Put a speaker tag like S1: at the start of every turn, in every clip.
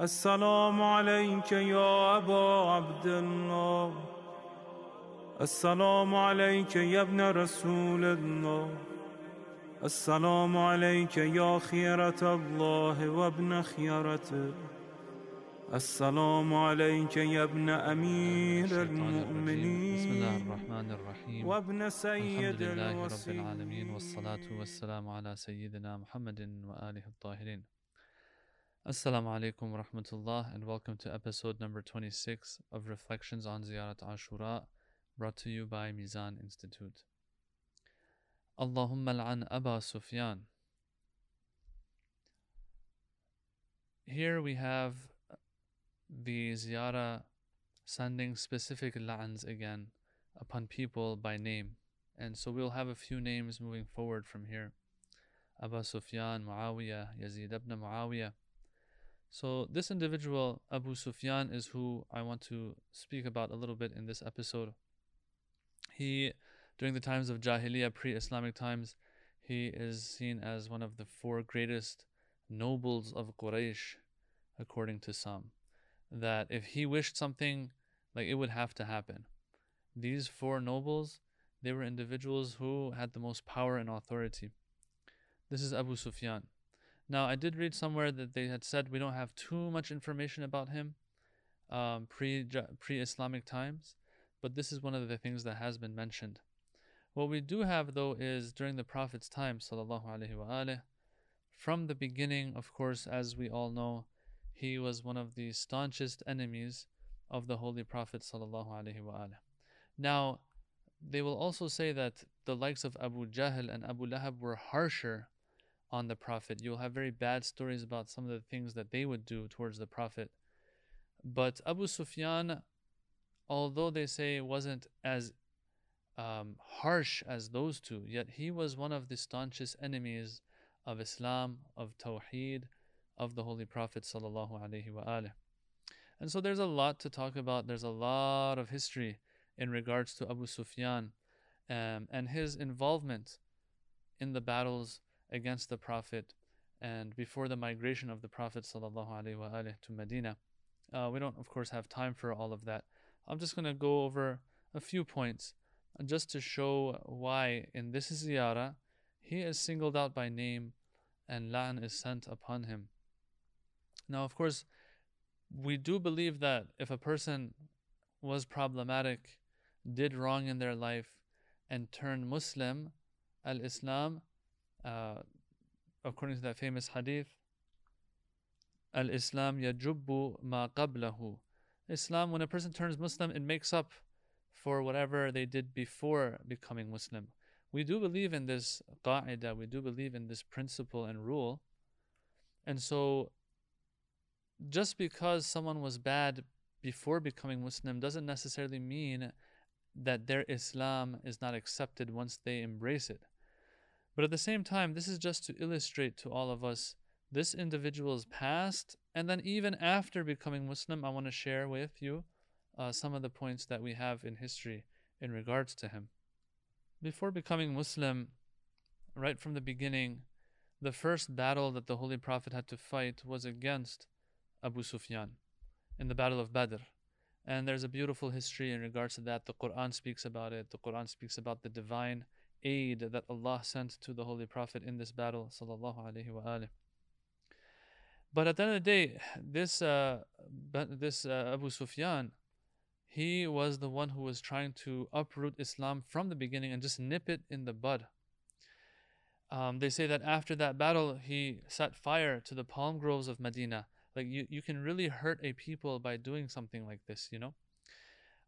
S1: السلام عليك يا أبا عبد الله. السلام عليك يا ابن رسول الله. السلام عليك يا خيرة الله وابن خيرته. السلام عليك يا ابن أمير المؤمنين
S2: بسم الله الرحمن الرحيم.
S1: وابن سيد
S2: الحمد لله رب العالمين والصلاة والسلام على سيدنا محمد وآله الطاهرين. Assalamu alaikum wa rahmatullah and welcome to episode number 26 of Reflections on Ziyarat Ashura brought to you by Mizan Institute. Allahumma al'an Aba Sufyan. Here we have the ziyarah sending specific la'ans again upon people by name. And so we'll have a few names moving forward from here. Abu Sufyan, Muawiyah, Yazid ibn Muawiyah. So this individual, Abu Sufyan, is who I want to speak about a little bit in this episode. He, during the times of Jahiliyyah, pre-Islamic times, he is seen as one of the four greatest nobles of Quraysh, according to some. That if he wished something, like it would have to happen. These four nobles, they were individuals who had the most power and authority. This is Abu Sufyan. Now, I did read somewhere that they had said we don't have too much information about him um, pre pre Islamic times, but this is one of the things that has been mentioned. What we do have though is during the Prophet's time, sallallahu alaihi wasallam, from the beginning, of course, as we all know, he was one of the staunchest enemies of the Holy Prophet sallallahu alaihi wasallam. Now, they will also say that the likes of Abu Jahl and Abu Lahab were harsher on the Prophet. You'll have very bad stories about some of the things that they would do towards the Prophet. But Abu Sufyan, although they say wasn't as um, harsh as those two, yet he was one of the staunchest enemies of Islam, of Tawheed, of the Holy Prophet sallallahu alaihi wasallam. And so there's a lot to talk about. There's a lot of history in regards to Abu Sufyan um, and his involvement in the battles against the Prophet and before the migration of the Prophet ﷺ to Medina. Uh, we don't, of course, have time for all of that. I'm just going to go over a few points just to show why in this ziyarah he is singled out by name and la'an is sent upon him. Now, of course, we do believe that if a person was problematic, did wrong in their life, and turned Muslim, al Islam, uh, according to that famous hadith, Al Islam yajubbu ma qablahu. Islam, when a person turns Muslim, it makes up for whatever they did before becoming Muslim. We do believe in this qa'idah, we do believe in this principle and rule. And so, just because someone was bad before becoming Muslim doesn't necessarily mean that their Islam is not accepted once they embrace it. But at the same time, this is just to illustrate to all of us this individual's past, and then even after becoming Muslim, I want to share with you uh, some of the points that we have in history in regards to him. Before becoming Muslim, right from the beginning, the first battle that the Holy Prophet had to fight was against Abu Sufyan in the Battle of Badr. And there's a beautiful history in regards to that. The Quran speaks about it. The Quran speaks about the divine aid that Allah sent to the Holy Prophet in this battle. But at the end of the day, this uh, this uh, Abu Sufyan, he was the one who was trying to uproot Islam from the beginning and just nip it in the bud. Um, they say that after that battle, he set fire to the palm groves of Medina. Like you, you can really hurt a people by doing something like this, you know.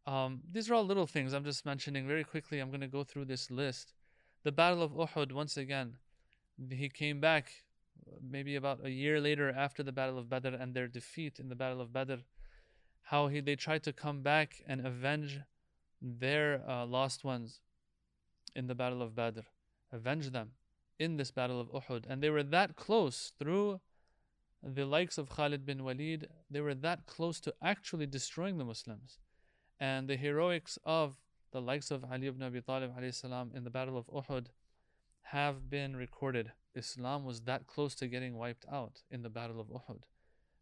S2: Um, these are all little things I'm just mentioning very quickly. I'm going to go through this list. The Battle of Uhud, once again, he came back maybe about a year later after the Battle of Badr and their defeat in the Battle of Badr. How he, they tried to come back and avenge their uh, lost ones in the Battle of Badr, avenge them in this Battle of Uhud. And they were that close through the likes of Khalid bin Walid, they were that close to actually destroying the Muslims. And the heroics of the likes of Ali ibn Abi Talib salam, in the Battle of Uhud have been recorded. Islam was that close to getting wiped out in the Battle of Uhud.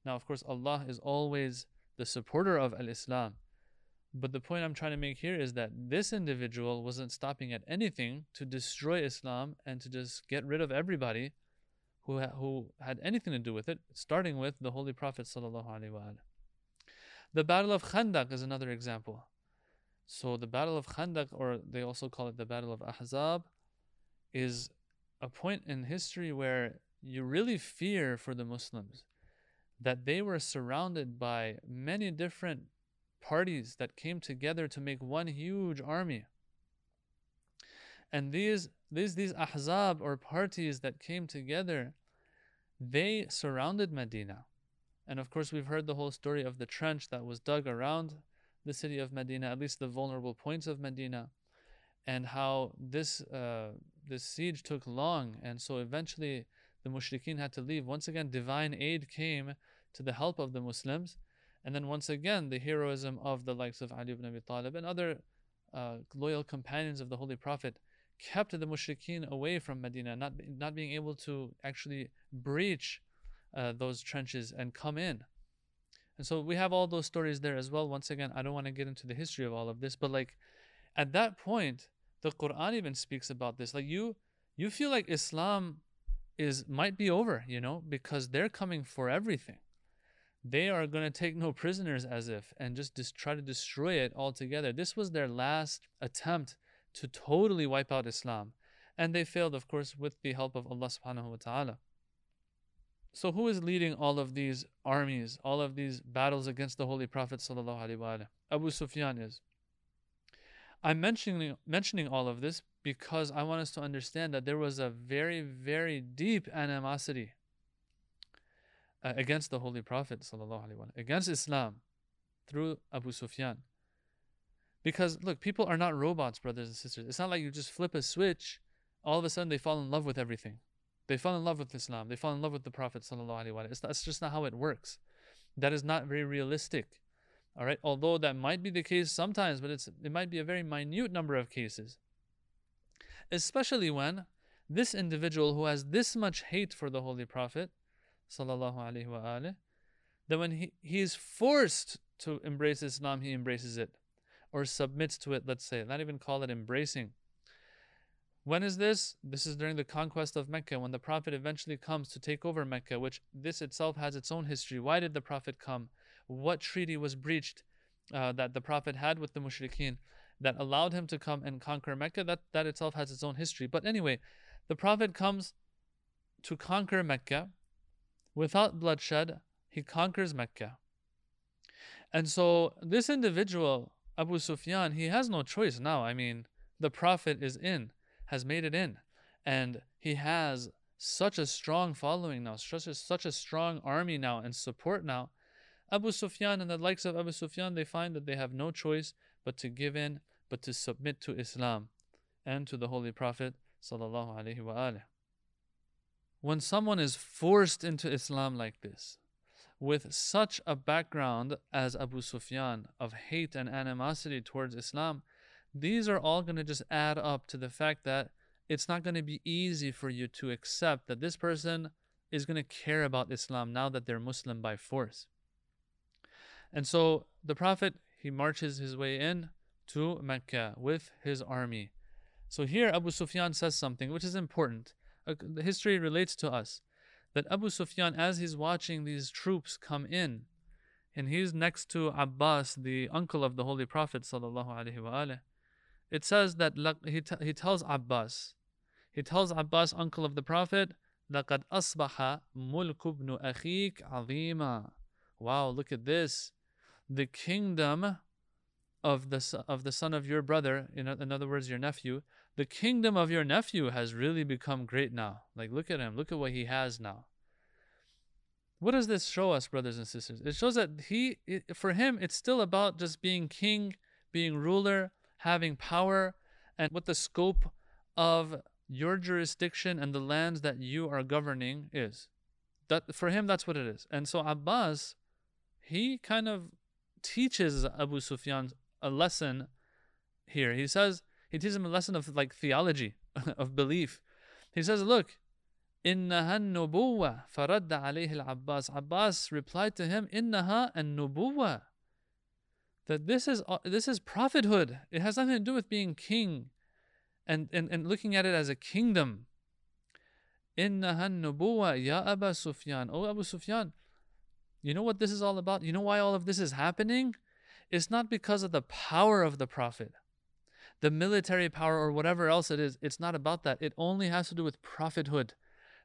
S2: Now, of course, Allah is always the supporter of Al Islam. But the point I'm trying to make here is that this individual wasn't stopping at anything to destroy Islam and to just get rid of everybody who, ha- who had anything to do with it, starting with the Holy Prophet. The Battle of Khandaq is another example. So, the Battle of Khandaq, or they also call it the Battle of Ahzab, is a point in history where you really fear for the Muslims that they were surrounded by many different parties that came together to make one huge army. And these these these ahzab or parties that came together, they surrounded Medina. And of course we've heard the whole story of the trench that was dug around the city of Medina, at least the vulnerable points of Medina, and how this uh, this siege took long, and so eventually the mushrikeen had to leave. Once again, divine aid came to the help of the Muslims, and then once again, the heroism of the likes of Ali ibn Abi Talib and other uh, loyal companions of the Holy Prophet kept the mushrikeen away from Medina, not, not being able to actually breach uh, those trenches and come in. And so we have all those stories there as well. Once again, I don't want to get into the history of all of this, but like at that point, the Quran even speaks about this. Like you, you feel like Islam is might be over, you know, because they're coming for everything they are going to take no prisoners as if and just dis- try to destroy it altogether. This was their last attempt to totally wipe out Islam. And they failed, of course, with the help of Allah subhanahu wa ta'ala. So, who is leading all of these armies, all of these battles against the Holy Prophet? Abu Sufyan is. I'm mentioning, mentioning all of this because I want us to understand that there was a very, very deep animosity uh, against the Holy Prophet against Islam through Abu Sufyan. Because look, people are not robots, brothers and sisters. It's not like you just flip a switch, all of a sudden they fall in love with everything. They fall in love with Islam. They fall in love with the Prophet It's, that's just not how it works. That is not very realistic. All right, although that might be the case sometimes, but it's it might be a very minute number of cases. Especially when this individual who has this much hate for the Holy Prophet sallallahu alaihi wasallam, that when he, he is forced to embrace Islam, he embraces it or submits to it, let's say. Not even call it embracing. When is this? This is during the conquest of Mecca, when the Prophet eventually comes to take over Mecca, which this itself has its own history. Why did the Prophet come? What treaty was breached uh, that the Prophet had with the mushrikeen that allowed him to come and conquer Mecca? That, that itself has its own history. But anyway, the Prophet comes to conquer Mecca Without bloodshed, he conquers Mecca. And so this individual, Abu Sufyan, he has no choice now. I mean, the Prophet is in, has made it in, and he has such a strong following now, such a, such a strong army now and support now. Abu Sufyan and the likes of Abu Sufyan, they find that they have no choice but to give in, but to submit to Islam and to the Holy Prophet when someone is forced into Islam like this, with such a background as Abu Sufyan of hate and animosity towards Islam, these are all going to just add up to the fact that it's not going to be easy for you to accept that this person is going to care about Islam now that they're Muslim by force. And so the Prophet, he marches his way in to Mecca with his army. So here Abu Sufyan says something which is important uh, the history relates to us that Abu Sufyan, as he's watching these troops come in, and he's next to Abbas, the uncle of the Holy Prophet sallallahu it says that he, t- he tells Abbas, he tells Abbas, uncle of the Prophet, لَقَدْ أَصْبَحَ مُلْكُ ابْنُ أَخِيكَ عَظِيمًا Wow, look at this. The kingdom of the, of the son of your brother, in, in other words, your nephew, the kingdom of your nephew has really become great now. Like, look at him. Look at what he has now. What does this show us, brothers and sisters? It shows that he, it, for him, it's still about just being king, being ruler, having power, and what the scope of your jurisdiction and the lands that you are governing is. That for him, that's what it is. And so Abbas, he kind of teaches Abu Sufyan a lesson here. He says, he teaches him a lesson of like theology, of belief. He says, look, إنها النبوة فرد عليه العباس Abbas replied to him إنها النبوة that this is uh, this is prophethood. It has nothing to do with being king, and and, and looking at it as a kingdom. Innaha nubuwa ya Abu Sufyan. Oh Abu Sufyan, you know what this is all about? You know why all of this is happening? It's not because of the power of the prophet, the military power or whatever else it is. It's not about that. It only has to do with prophethood.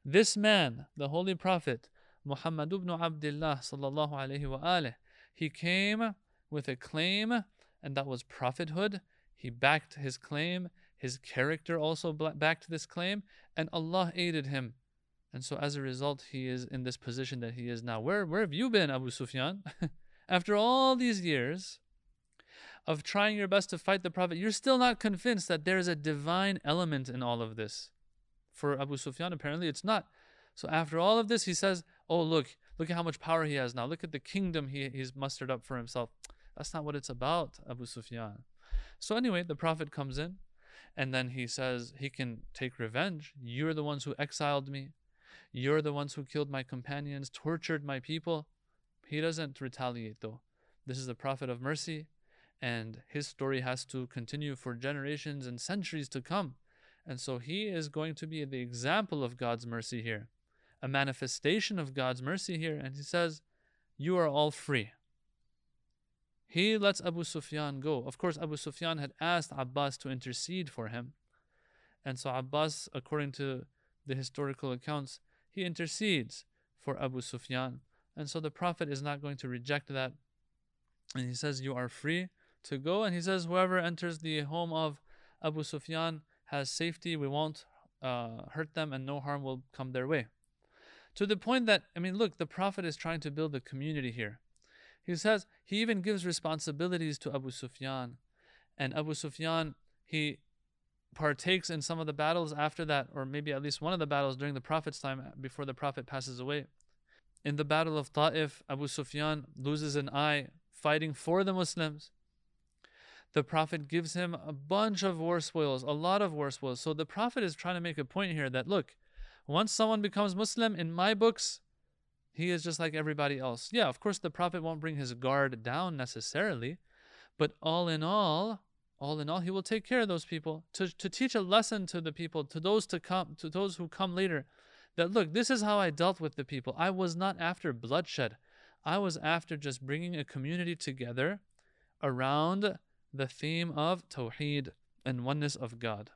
S2: This man, the holy prophet, Muhammad ibn Abdullah sallallahu alayhi wa alayhi, he came with a claim, and that was prophethood. He backed his claim. His character also backed this claim, and Allah aided him and so as a result, he is in this position that he is now. Where, where have you been, Abu Sufyan? After all these years of trying your best to fight the Prophet, you're still not convinced that there is a divine element in all of this. For Abu Sufyan, apparently it's not. So after all of this, he says, Oh, look, look at how much power he has now. Look at the kingdom he, he's mustered up for himself. That's not what it's about, Abu Sufyan. So anyway, the Prophet comes in and then he says he can take revenge. You're the ones who exiled me. You're the ones who killed my companions, tortured my people. He doesn't retaliate though. This is the Prophet of mercy, and his story has to continue for generations and centuries to come. And so he is going to be the example of God's mercy here, a manifestation of God's mercy here. And he says, You are all free. He lets Abu Sufyan go. Of course, Abu Sufyan had asked Abbas to intercede for him. And so Abbas, according to the historical accounts, he intercedes for Abu Sufyan. And so the Prophet is not going to reject that. And he says, You are free to go. And he says, Whoever enters the home of Abu Sufyan has safety. We won't uh, hurt them and no harm will come their way. To the point that, I mean, look, the Prophet is trying to build a community here. He says, he even gives responsibilities to Abu Sufyan. And Abu Sufyan, he partakes in some of the battles after that, or maybe at least one of the battles during the Prophet's time uh, before the Prophet passes away. In the Battle of Ta'if, Abu Sufyan loses an eye fighting for the Muslims. The Prophet gives him a bunch of war spoils, a lot of war spoils. So the Prophet is trying to make a point here that look, once someone becomes Muslim, in my books, he is just like everybody else. Yeah, of course, the Prophet won't bring his guard down necessarily, but all in all, all in all, he will take care of those people to, to teach a lesson to the people, to those to come, to those who come later, that look, this is how I dealt with the people. I was not after bloodshed. I was after just bringing a community together around the theme of Tawheed and oneness of God.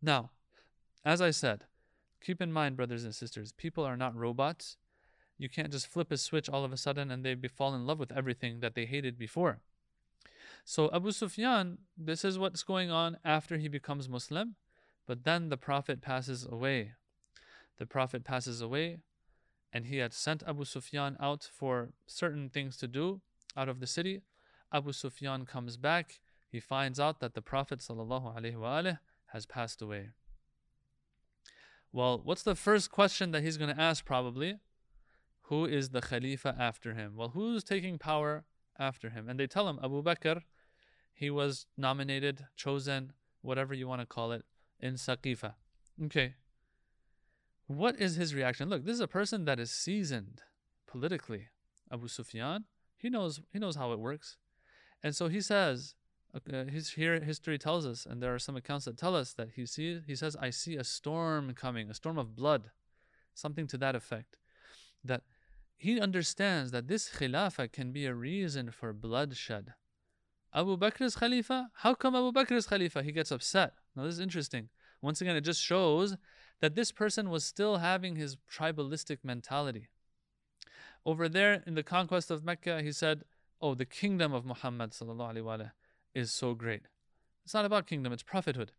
S2: Now, as I said, keep in mind, brothers and sisters, people are not robots. You can't just flip a switch all of a sudden and they fall in love with everything that they hated before. So Abu Sufyan, this is what's going on after he becomes Muslim, but then the Prophet passes away. The Prophet passes away, and he had sent Abu Sufyan out for certain things to do out of the city. Abu Sufyan comes back, he finds out that the Prophet has passed away. Well, what's the first question that he's going to ask probably? Who is the Khalifa after him? Well, who's taking power after him? And they tell him Abu Bakr he was nominated, chosen, whatever you want to call it, in Saqifa. Okay. What is his reaction? Look, this is a person that is seasoned politically. Abu Sufyan, he knows he knows how it works. And so he says, his here history tells us, and there are some accounts that tell us that he sees he says, I see a storm coming, a storm of blood, something to that effect. That he understands that this khilafah can be a reason for bloodshed. Abu Bakr is Khalifa? How come Abu Bakr is Khalifa? He gets upset. Now, this is interesting. Once again, it just shows that this person was still having his tribalistic mentality. Over there in the conquest of Mecca, he said, Oh, the kingdom of Muhammad is so great. It's not about kingdom, it's prophethood.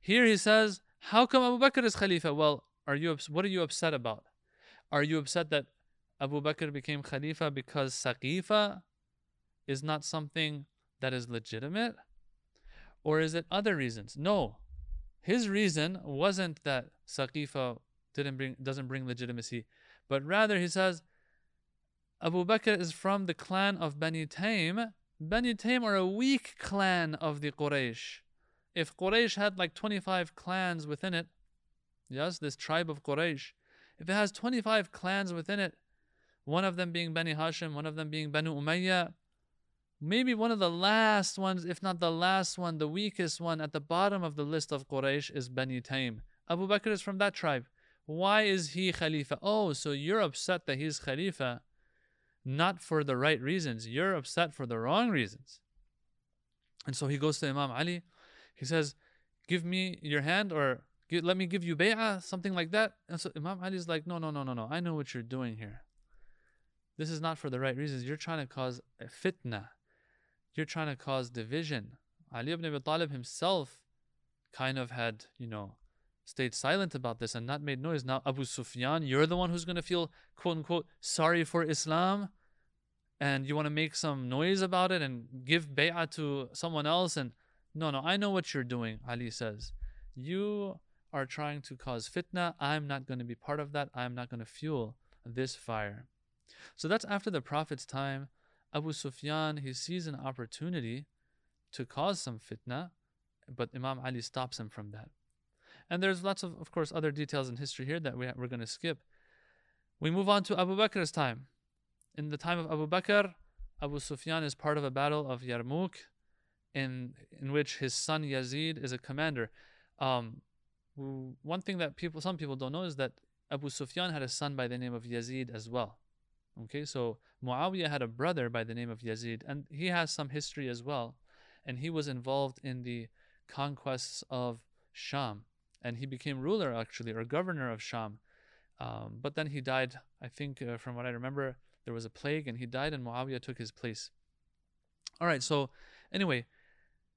S2: Here he says, How come Abu Bakr is Khalifa? Well, are you what are you upset about? Are you upset that Abu Bakr became Khalifa because Saqifa is not something that is legitimate? Or is it other reasons? No. His reason wasn't that Saqifa didn't bring doesn't bring legitimacy, but rather he says Abu Bakr is from the clan of Bani Taym. Bani Taym are a weak clan of the Quraysh. If Quraysh had like 25 clans within it, yes, this tribe of Quraysh, if it has 25 clans within it, one of them being Bani Hashim, one of them being Banu Umayyah, maybe one of the last ones, if not the last one, the weakest one at the bottom of the list of Quraysh is Bani Taym. Abu Bakr is from that tribe. Why is he Khalifa? Oh, so you're upset that he's Khalifa not for the right reasons. You're upset for the wrong reasons. And so he goes to Imam Ali. He says, Give me your hand or let me give you bay'ah, something like that. And so Imam Ali is like, No, no, no, no, no. I know what you're doing here. This is not for the right reasons. You're trying to cause fitna. You're trying to cause division. Ali ibn Abi Talib himself kind of had, you know, stayed silent about this and not made noise. Now, Abu Sufyan, you're the one who's going to feel, quote unquote, sorry for Islam and you want to make some noise about it and give bay'ah to someone else. And no, no, I know what you're doing, Ali says. You are trying to cause fitna. I'm not going to be part of that. I'm not going to fuel this fire. So that's after the Prophet's time. Abu Sufyan, he sees an opportunity to cause some fitna, but Imam Ali stops him from that. And there's lots of, of course, other details in history here that we, we're going to skip. We move on to Abu Bakr's time. In the time of Abu Bakr, Abu Sufyan is part of a battle of Yarmouk, in in which his son Yazid is a commander. Um, one thing that people, some people don't know, is that Abu Sufyan had a son by the name of Yazid as well. Okay, so Muawiyah had a brother by the name of Yazid, and he has some history as well, and he was involved in the conquests of Sham and he became ruler actually or governor of Sham. Um, but then he died. I think uh, from what I remember, there was a plague and he died, and Muawiyah took his place. All right. So anyway,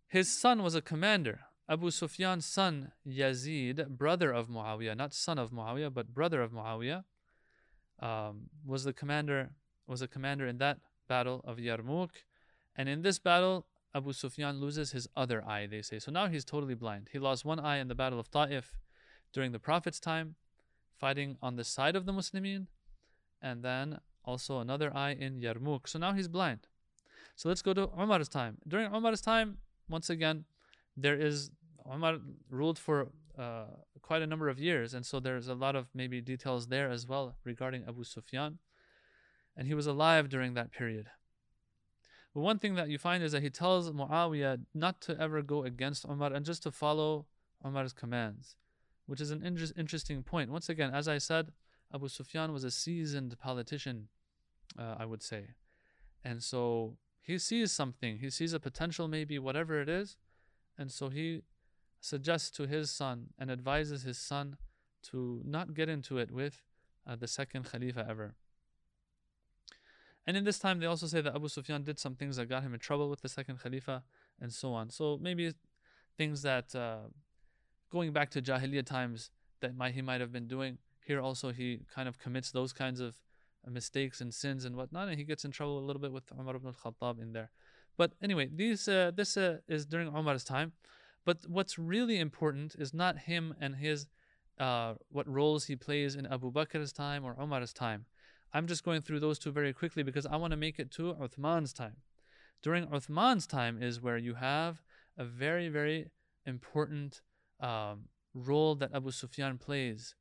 S2: his son was a commander. Abu Sufyan's son Yazid, brother of Muawiyah, not son of Muawiyah, but brother of Muawiyah, um, was the commander. Was a commander in that battle of Yarmouk, and in this battle, Abu Sufyan loses his other eye, they say. So now he's totally blind. He lost one eye in the Battle of Ta'if during the Prophet's time, fighting on the side of the Muslimin, and then also another eye in Yarmouk. So now he's blind. So let's go to Umar's time. During Umar's time, once again, there is Umar ruled for uh, quite a number of years, and so there's a lot of maybe details there as well regarding Abu Sufyan. And he was alive during that period. But one thing that you find is that he tells Muawiyah not to ever go against Umar and just to follow Umar's commands, which is an inter- interesting point. Once again, as I said, Abu Sufyan was a seasoned politician, uh, I would say. And so he sees something, he sees a potential, maybe whatever it is. And so he suggests to his son and advises his son to not get into it with uh, the second Khalifa ever. And in this time, they also say that Abu Sufyan did some things that got him in trouble with the second Khalifa and so on. So maybe things that, uh, going back to Jahiliyyah times, that might, he might have been doing. Here also, he kind of commits those kinds of mistakes and sins and whatnot, and he gets in trouble a little bit with Umar ibn al-Khattab in there. But anyway, these uh, this uh, is during Umar's time. But what's really important is not him and his uh, what roles he plays in Abu Bakr's time or Umar's time. I'm just going through those two very quickly because I want to make it to Uthman's time. During Uthman's time is where you have a very, very important um, role that Abu Sufyan plays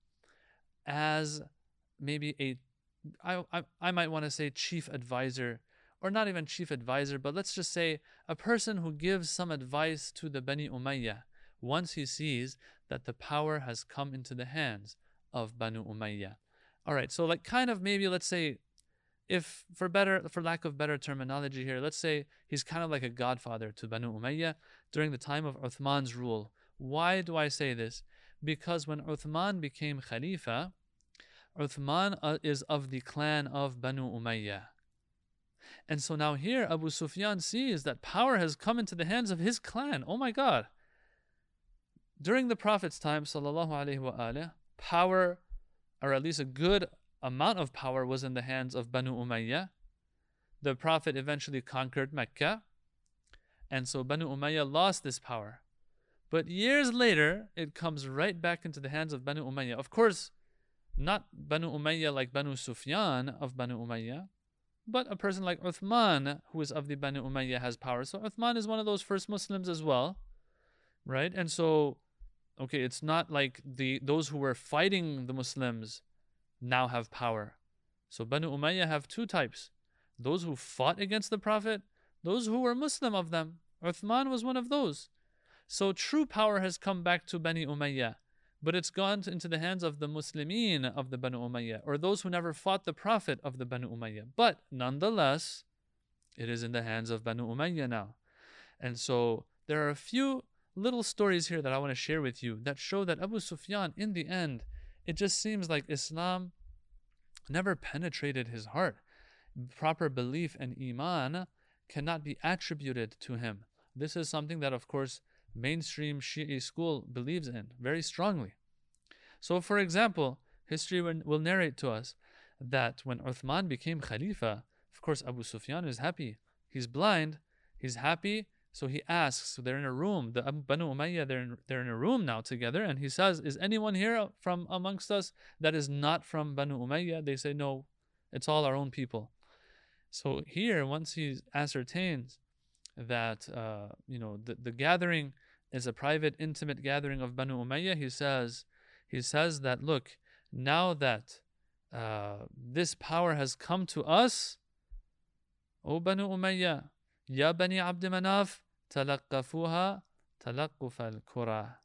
S2: as maybe a, I, I, I might want to say chief advisor, or not even chief advisor, but let's just say a person who gives some advice to the Bani Umayyah once he sees that the power has come into the hands of Banu Umayyah. All right, so like kind of maybe let's say if for better for lack of better terminology here, let's say he's kind of like a godfather to Banu Umayyah during the time of Uthman's rule. Why do I say this? Because when Uthman became Khalifa, Uthman uh, is of the clan of Banu Umayyah. And so now here Abu Sufyan sees that power has come into the hands of his clan. Oh my God. During the Prophet's time, sallallahu alaihi wasallam, power or at least a good amount of power was in the hands of Banu Umayyah. The Prophet eventually conquered Mecca, and so Banu Umayyah lost this power. But years later, it comes right back into the hands of Banu Umayyah. Of course, not Banu Umayyah like Banu Sufyan of Banu Umayyah, but a person like Uthman, who is of the Banu Umayyah, has power. So Uthman is one of those first Muslims as well, right? And so Okay, it's not like the those who were fighting the Muslims now have power. So Banu Umayyah have two types those who fought against the Prophet, those who were Muslim of them. Uthman was one of those. So true power has come back to Bani Umayyah, but it's gone into the hands of the Muslimin of the Banu Umayyah, or those who never fought the Prophet of the Banu Umayyah. But nonetheless, it is in the hands of Banu Umayyah now. And so there are a few little stories here that I want to share with you that show that Abu Sufyan, in the end, it just seems like Islam never penetrated his heart. Proper belief and iman cannot be attributed to him. This is something that, of course, mainstream Shi'i school believes in very strongly. So, for example, history will narrate to us that when Uthman became Khalifa, of course, Abu Sufyan is happy. He's blind, he's happy, so he asks, they're in a room, the Banu Umayyah, they're in, they're in a room now together, and he says, Is anyone here from amongst us that is not from Banu Umayyah? They say, No, it's all our own people. So here, once he ascertains that uh, you know the, the gathering is a private, intimate gathering of Banu Umayyah. He says, he says that look, now that uh, this power has come to us, O Banu Umayyah, Ya Bani Abd Manaf, talaqafuha talaquf al kura.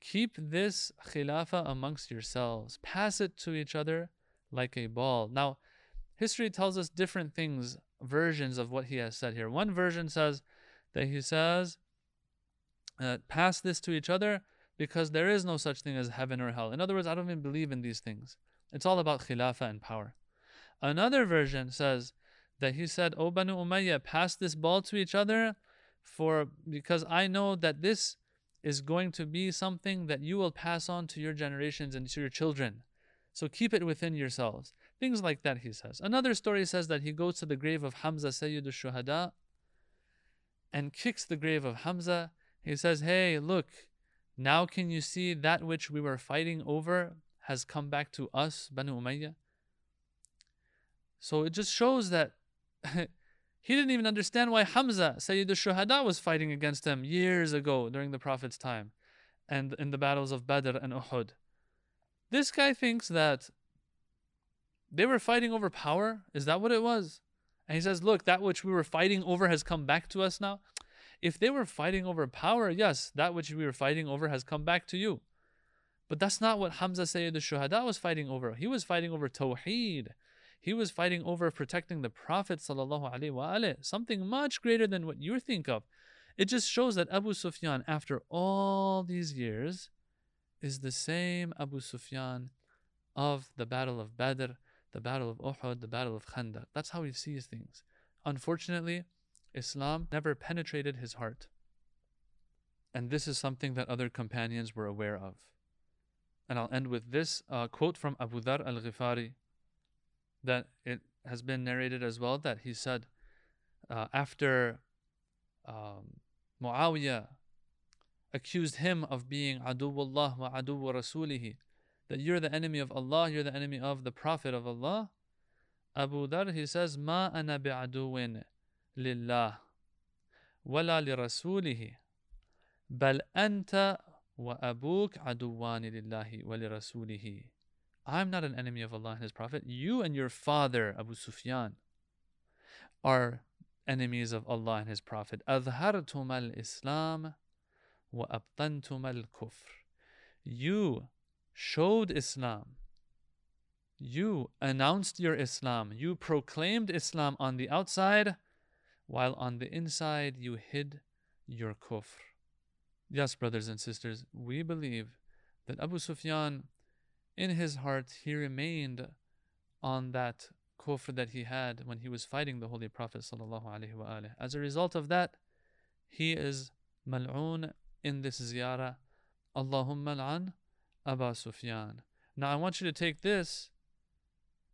S2: Keep this khilafah amongst yourselves. Pass it to each other like a ball. Now, history tells us different things versions of what he has said here. One version says that he says, uh, pass this to each other because there is no such thing as heaven or hell. In other words, I don't even believe in these things. It's all about khilafah and power. Another version says that he said, O Banu Umayyah, pass this ball to each other for because I know that this is going to be something that you will pass on to your generations and to your children. So keep it within yourselves. Things like that, he says. Another story says that he goes to the grave of Hamza Sayyid al-Shuhada and kicks the grave of Hamza. He says, Hey, look, now can you see that which we were fighting over has come back to us, Banu Umayyah? So it just shows that he didn't even understand why Hamza, Sayyid al-Shuhada, was fighting against him years ago during the Prophet's time and in the battles of Badr and Uhud. This guy thinks that they were fighting over power. Is that what it was? And he says, Look, that which we were fighting over has come back to us now. If they were fighting over power, yes, that which we were fighting over has come back to you. But that's not what Hamza Sayyid al-Shuhada was fighting over. He was fighting over Tawheed. He was fighting over protecting the Prophet sallallahu something much greater than what you think of. It just shows that Abu Sufyan, after all these years, is the same Abu Sufyan of the Battle of Badr, the Battle of Uhud, the Battle of Khandaq. That's how he sees things. Unfortunately, Islam never penetrated his heart. And this is something that other companions were aware of. And I'll end with this uh, quote from Abu Dhar al Ghifari that it has been narrated as well that he said uh, after um, Muawiyah accused him of being aduwullah wa aduwa rasulihi that you're the enemy of Allah, you're the enemy of the Prophet of Allah. Abu Dhar, he says, Ma ana bi'aduwin lillah wala li rasulihi bal anta wa abuk aduwani lillahi wa li rasulihi. I'm not an enemy of Allah and His Prophet. You and your father, Abu Sufyan, are enemies of Allah and His Prophet. أظهرتم الإسلام وأبطنتم الكفر. You showed Islam. You announced your Islam. You proclaimed Islam on the outside, while on the inside you hid your kufr. Yes, brothers and sisters, we believe that Abu Sufyan in his heart he remained on that kufr that he had when he was fighting the Holy Prophet As a result of that, he is mal'oon in this ziyarah. Allahumma al'an Abu Sufyan. Now I want you to take this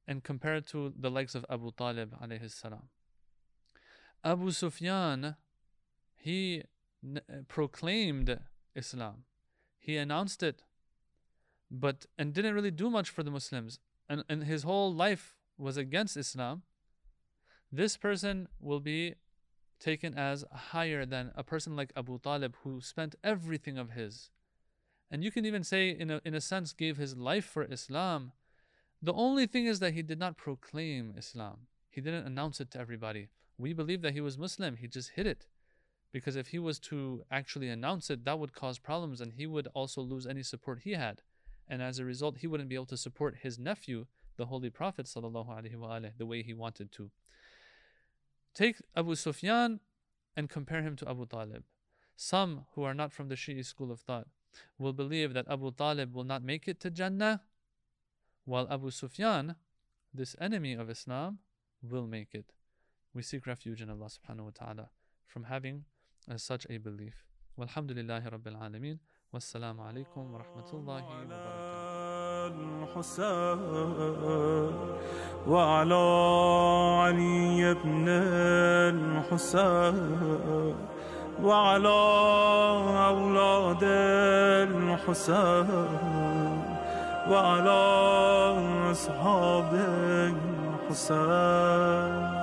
S2: and compare it to the likes of Abu Talib alayhi salam. Abu Sufyan, he n- uh, proclaimed Islam. He announced it but and didn't really do much for the Muslims, and, and his whole life was against Islam, this person will be taken as higher than a person like Abu Talib who spent everything of his And you can even say, in a, in a sense, gave his life for Islam. The only thing is that he did not proclaim Islam. He didn't announce it to everybody. We believe that he was Muslim, he just hid it. Because if he was to actually announce it, that would cause problems and he would also lose any support he had. And as a result, he wouldn't be able to support his nephew, the Holy Prophet, وآله, the way he wanted to. Take Abu Sufyan and compare him to Abu Talib. Some who are not from the Shi'i school of thought will believe that Abu Talib will not make it to Jannah, while Abu Sufyan, this enemy of Islam, will make it. We seek refuge in Allah subhanahu wa ta'ala from having uh, such a belief. Walhamdulillahi Rabbil Alameen. Wassalamu alaikum wa rahmatullahi wa barakatuh.
S1: الحسين وعلى علي بن الحسين وعلى أولاد الحسين وعلى أصحاب الحسين.